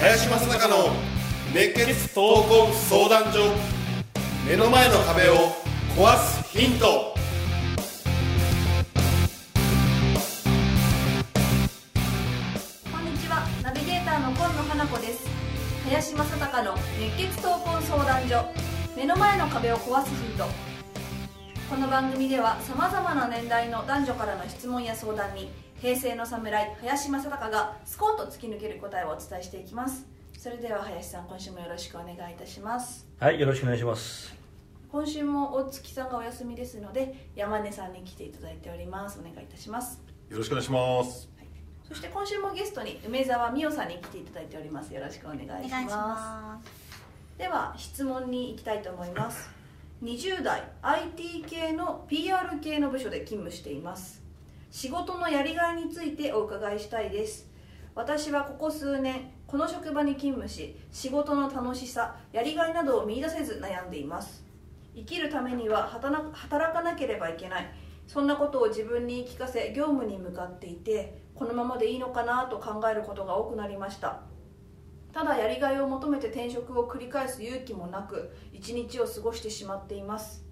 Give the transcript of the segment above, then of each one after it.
林正孝の熱血闘魂相談所目の前の壁を壊すヒント。こんにちは。ナビゲーターの今野花子です。林正孝の熱血闘魂相談所。目の前の壁を壊すヒント。この番組ではさまざまな年代の男女からの質問や相談に平成の侍林正孝がスコンと突き抜ける答えをお伝えしていきます。それでは林さん今週もよろしくお願いいたします。はい、よろしくお願いします。今週も大月さんがお休みですので山根さんに来ていただいております。お願いいたします。よろしくお願いしますそして今週もゲストに梅沢美代さんに来ていただいております。よろしくお願いします。では質問に行きたいと思います。20代 IT 系の PR 系の部署で勤務しています。仕事のやりがいについてお伺いしたいです。私はここ数年この職場に勤務し仕事の楽しさやりがいなどを見出せず悩んでいます。生きるためには働働かなければいけない。そんなことを自分に聞かせ業務に向かっていてこのままでいいのかなと考えることが多くなりました。ただやりがいを求めて転職を繰り返す勇気もなく一日を過ごしてしまっています。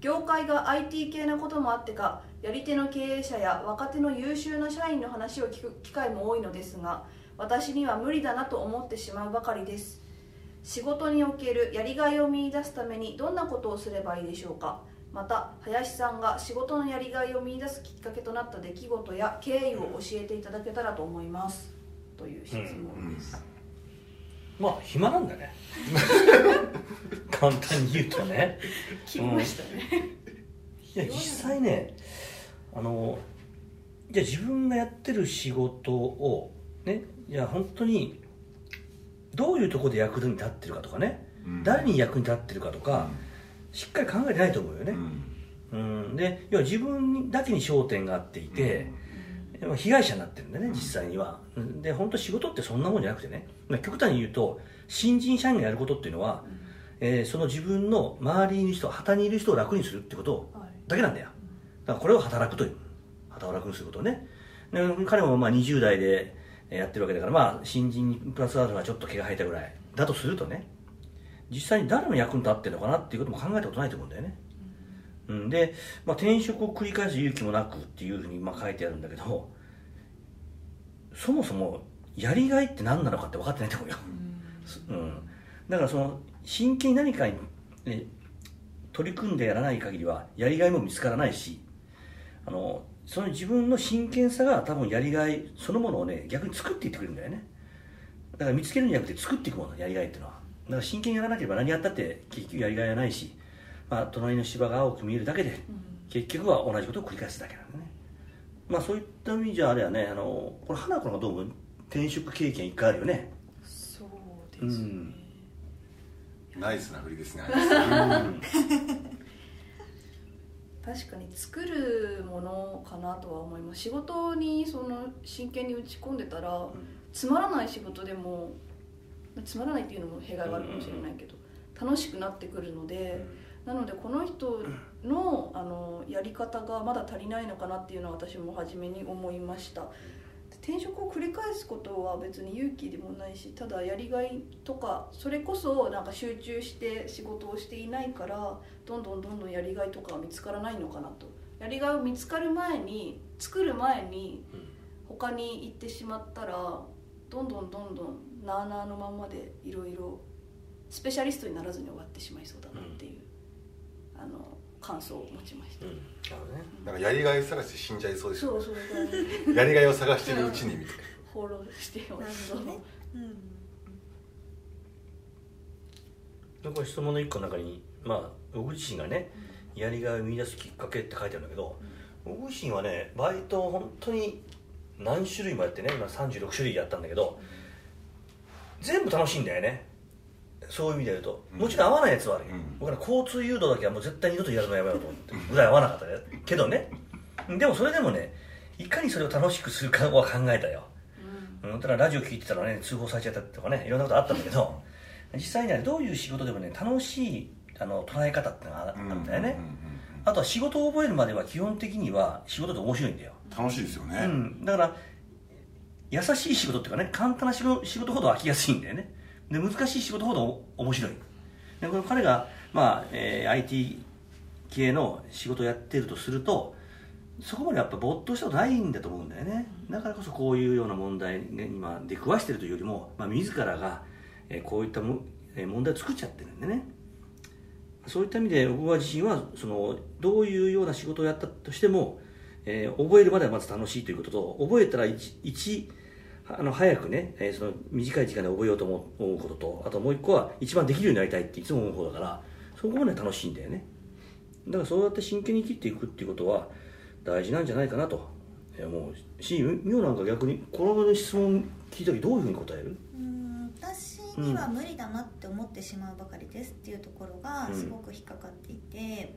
業界が IT 系なこともあってかやり手の経営者や若手の優秀な社員の話を聞く機会も多いのですが私には無理だなと思ってしまうばかりです。仕事におけるやりがいを見出すためにどんなことをすればいいでしょうか。また林さんが仕事のやりがいを見出すきっかけとなった出来事や経緯を教えていただけたらと思います。という質問です、まあ、暇なんだね。簡単に言うとね。聞きましたね、いや、実際ね、あの、じゃあ自分がやってる仕事を、ね、いや、本当に、どういうところで役に立ってるかとかね、うん。誰に役に立ってるかとか、しっかり考えてないと思うよね。うん。うん、で要は自分だけに焦点があっていて、でも被害者になってるんだね実際には。うんで本当仕事ってそんなもんじゃなくてね。まあ極端に言うと新人社員がやることっていうのは、えーその自分の周りにいる人旗にいる人を楽にするってことはい。だけなんだよ。だからこれを働くという働くにすることね。で彼もまあ20代でえーやってるわけだからまあ新人にプラスアルファちょっと毛が生えたぐらいだとするとね実際に誰の役に立ってるのかなっていうことも考えたことないと思うんだよね、うん、で、まあ、転職を繰り返す勇気もなくっていうふうにまあ書いてあるんだけどそもそもやりがいって何なのかって分かってないと思うよ、うん、だからその真剣に何かに、ね、取り組んでやらない限りはやりがいも見つからないしあのその自分の真剣さが多分やりがいそのものをね逆に作っていってくれるんだよね。だから見つけるんじゃなくて作っていくものやりがいっていうのはだから真剣にやらなければ何やったって結局やりがいはないし、まあ、隣の芝が青く見えるだけで結局は同じことを繰り返すだけなんだね。まあそういった意味じゃあれはねあのこれ花子のどうも転職経験一回あるよね。そうですね、うん。ナイスな振りですね。確かに作るものかなとは思います。仕事にその真剣に打ち込んでたら、つまらない仕事でもつまらないっていうのも弊害があるかもしれないけど、楽しくなってくるので、なのでこの人のあのやり方がまだ足りないのかなっていうのは私も初めに思いました。転職を繰り返すことは別に勇気でもないしただやりがいとかそれこそなんか集中して仕事をしていないからどんどんどんどんやりがいとかは見つからないのかなと。やりがいを見つかる前に作る前に他に行ってしまったらどんどんどんどんなあなあのまんまでいろいろスペシャリストにならずに終わってしまいそうだなっていう、あの感想を持ちました、うん。ね。なんかやりがい探して死んじゃいそうですよそうそれぐらいやりがいを探してるうちにみたい放浪 してまなるすほどね。うん。でこれ質問の一個の中にまあ僕自身がねやりがいを見出すきっかけって書いてあるんだけど、僕自身はねバイトを本当に何種類もやってね今36種類やったんだけど全部楽しいんだよね。そういう意味で言うと。もちろん合わないやつはあるよ、うん。僕ら交通誘導だけはもう絶対二度とやるのやめようと思ってぐらい合わなかったね。けどね。でもそれでもねいかにそれを楽しくするかは考えたよ。うん、ただラジオ聞いてたらね通報されちゃったとかねいろんなことあったんだけど実際にはどういう仕事でもね楽しいあの捉え方ってのがあるんだよね、あとは仕事を覚えるまでは基本的には仕事って面白いんだよ、楽しいですよね、うん、だから優しい仕事っていうかね簡単な仕事ほど飽きやすいんだよね。で難しい仕事ほど面白い。でこの彼が、まあえー IT 系の仕事をやってるとするとそこまでやっぱ没頭したことないんだと思うんだよね。だからこそこういうような問題に今出くわしてるというよりも、まあ、自らが、えーこういったも、えー問題を作っちゃってるんでね。そういった意味で僕は自身はそのどういうような仕事をやったとしても、えー覚えるまではまず楽しいということと覚えたら一一あの早くね、えーその短い時間で覚えようと思う思うこととあともう一個は一番できるようになりたいっていつも思う方だからそこまで楽しいんだよね。だからそうやって真剣に生きていくっていうことは大事なんじゃないかなとえー思う。しみおなんか逆にこの質問聞いた時どういうふうに答える？うん私には無理だなって思ってしまうばかりですっていうところがうん。すごく引っかかっていて、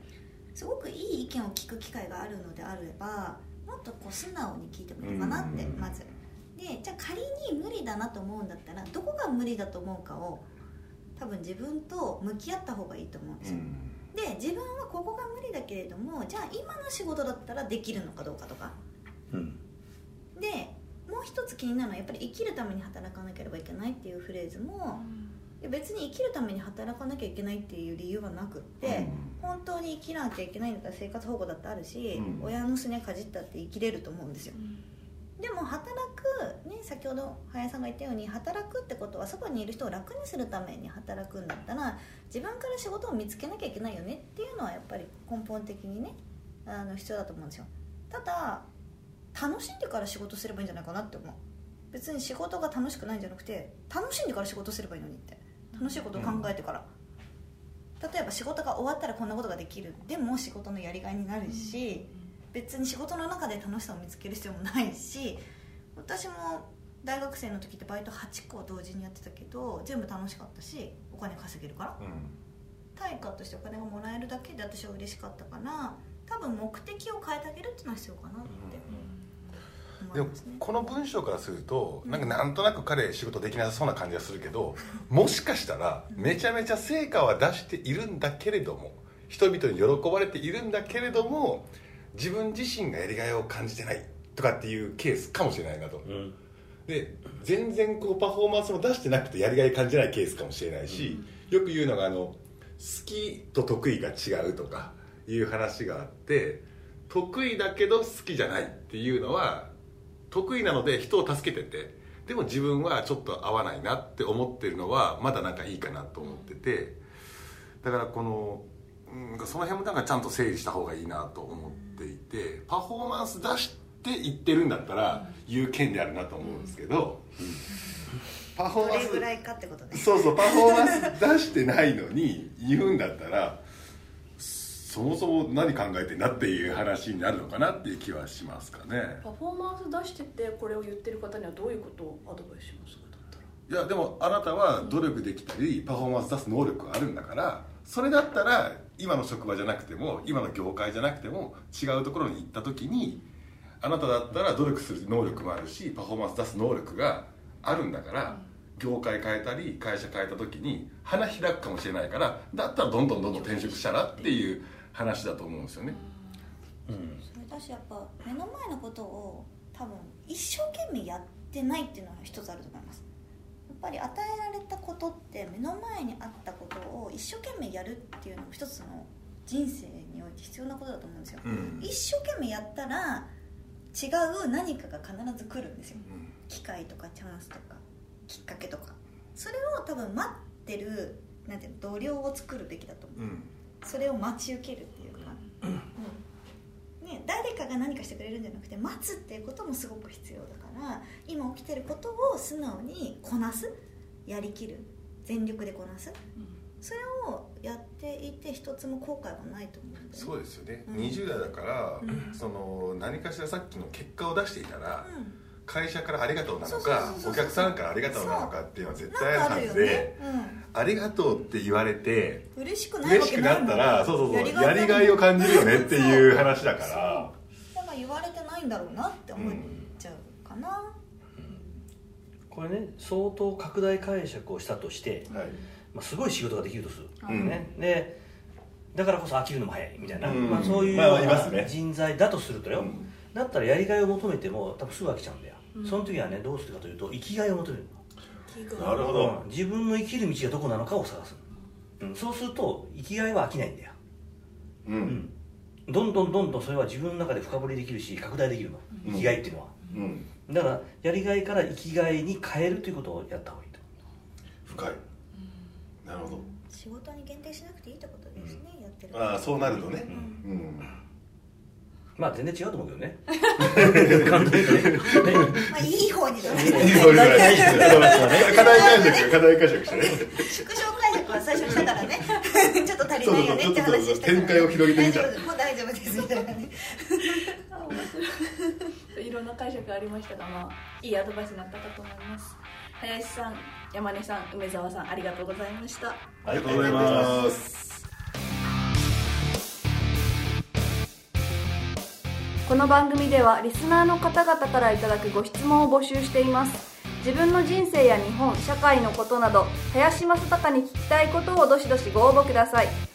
すごくいい意見を聞く機会があるのであればもっとこう素直に聞いてもいいかなってうん。まずでじゃあ仮に無理だなと思うんだったらどこが無理だと思うかを多分自分と向き合った方がいいと思うんですよ、で自分はここが無理だけれどもじゃあ今の仕事だったらできるのかどうかとか。うん。でもう一つ気になるのはやっぱり生きるために働かなければいけないっていうフレーズもいや別に生きるために働かなきゃいけないっていう理由はなくって、本当に生きなきゃいけないんだったら生活保護だってあるし、うん。親のすねかじったって生きれると思うんですよでも働く、ね、先ほど林さんが言ったように働くってことはそばにいる人を楽にするために働くんだったら自分から仕事を見つけなきゃいけないよねっていうのはやっぱり根本的にねあの必要だと思うんですよ。ただ楽しんでから仕事すればいいんじゃないかなって思う。別に仕事が楽しくないんじゃなくて楽しんでから仕事すればいいのにって。楽しいことを考えてから、例えば仕事が終わったらこんなことができる。でも仕事のやりがいになるし、別に仕事の中で楽しさを見つける必要もないし私も大学生の時ってバイト8個同時にやってたけど全部楽しかったしお金稼げるから。対価としてお金がもらえるだけで私は嬉しかったから多分目的を変えてあげるっていうのは必要かなって思でもこの文章からするとなんかなんとなく彼仕事できなさそうな感じがするけどもしかしたらめちゃめちゃ成果は出しているんだけれども人々に喜ばれているんだけれども自分自身がやりがいを感じてないとかっていうケースかもしれないなと。うん。で全然こうパフォーマンスも出してなくてやりがい感じないケースかもしれないし、よく言うのがあの好きと得意が違うとかいう話があって得意だけど好きじゃないっていうのは得意なので人を助けててでも自分はちょっと合わないなって思ってるのはまだなんかいいかなと思っててだからこのうんその辺もなんかちゃんと整理した方がいいなと思っていてパフォーマンス出して言ってるんだったら言う権利あるなと思うんですけど、パフォーどマンスれぐらいかってことね。そうそうパフォーマンス出してないのに言うんだったらそもそも何考えてんだっていう話になるのかなっていう気はしますかね。パフォーマンス出しててこれを言ってる方にはどういうことをアドバイスしますか？だったら。いやでもあなたは努力できたりパフォーマンス出す能力があるんだからそれだったら今の職場じゃなくても今の業界じゃなくても違うところに行った時にあなただったら努力する能力もあるしパフォーマンス出す能力があるんだから業界変えたり会社変えた時に花開くかもしれないからだったらどんどんどんどん転職したらっていう話だと思うんですよね。うん。それだしやっぱ目の前のことを多分一生懸命やってないっていうのは一つあると思いますぱり与えられたことって目の前にあったことを一生懸命やるっていうのも一つの人生において必要なことだと思うんですよ、うん。一生懸命やったら違う何かが必ず来るんですよ。機会とかチャンスとかきっかけとか。それを多分待ってるなんていうの度量を作るべきだと思う。うん。それを待ち受けるっていうか、かが何かしてくれるんじゃなくて待つっていうこともすごく必要だから今起きてることを素直にこなすやりきる全力でこなすそれをやっていて一つも後悔はないと思うんだよね。そうですよね、うん。20代だから、うん。その何かしらさっきの結果を出していたら、うん。会社からありがとうなのかお客さんからありがとうなのかっていうのは絶対ああるはずで、ありがとうって言われてうん、嬉しくないわ嬉しくなったらそうそうそうやりがいを感じるよねっていう話だからだから言われてないんだろうなって思っちゃうかな、これね相当拡大解釈をしたとして、はいまあ、すごい仕事ができるとする、うんね、でだからこそ飽きるのも早いみたいな、うんまあ、そういうような人材だとするとよ、うんだったらやりがいを求めても多分すぐ飽きちゃうんだよ、その時はねどうするかというと生きがいを求めるなるほ、ど自分の生きる道がどこなのかを探す、うん、そうすると生きがいは飽きないんだようんどんどんどんどんそれは自分の中で深掘りできるし拡大できるの。うん。生きがいっていうのは、うん。だからやりがいから生きがいに変えるということをやった方がいいと。深い。なるほど。仕事に限定しなくていいってことですね、やってるああそうなるとね。うん。まあ全然違うと思うけどね。簡単に言うとねねまあいい方にどっちいいか方に 課題解釈課題解釈してね。縮小解釈は最初にしたからねりないよねって話し展開を広げてみた。もう大丈夫です。みたいなねあ面白いいろんな解釈ありましたが、まあ、いいアドバイスになったかと思います。林さん山根さん梅澤さんありがとうございました。ありがとうございます。この番組ではリスナーの方々からいただくご質問を募集しています。自分の人生や日本社会のことなど林正孝に聞きたいことをどしどしご応募ください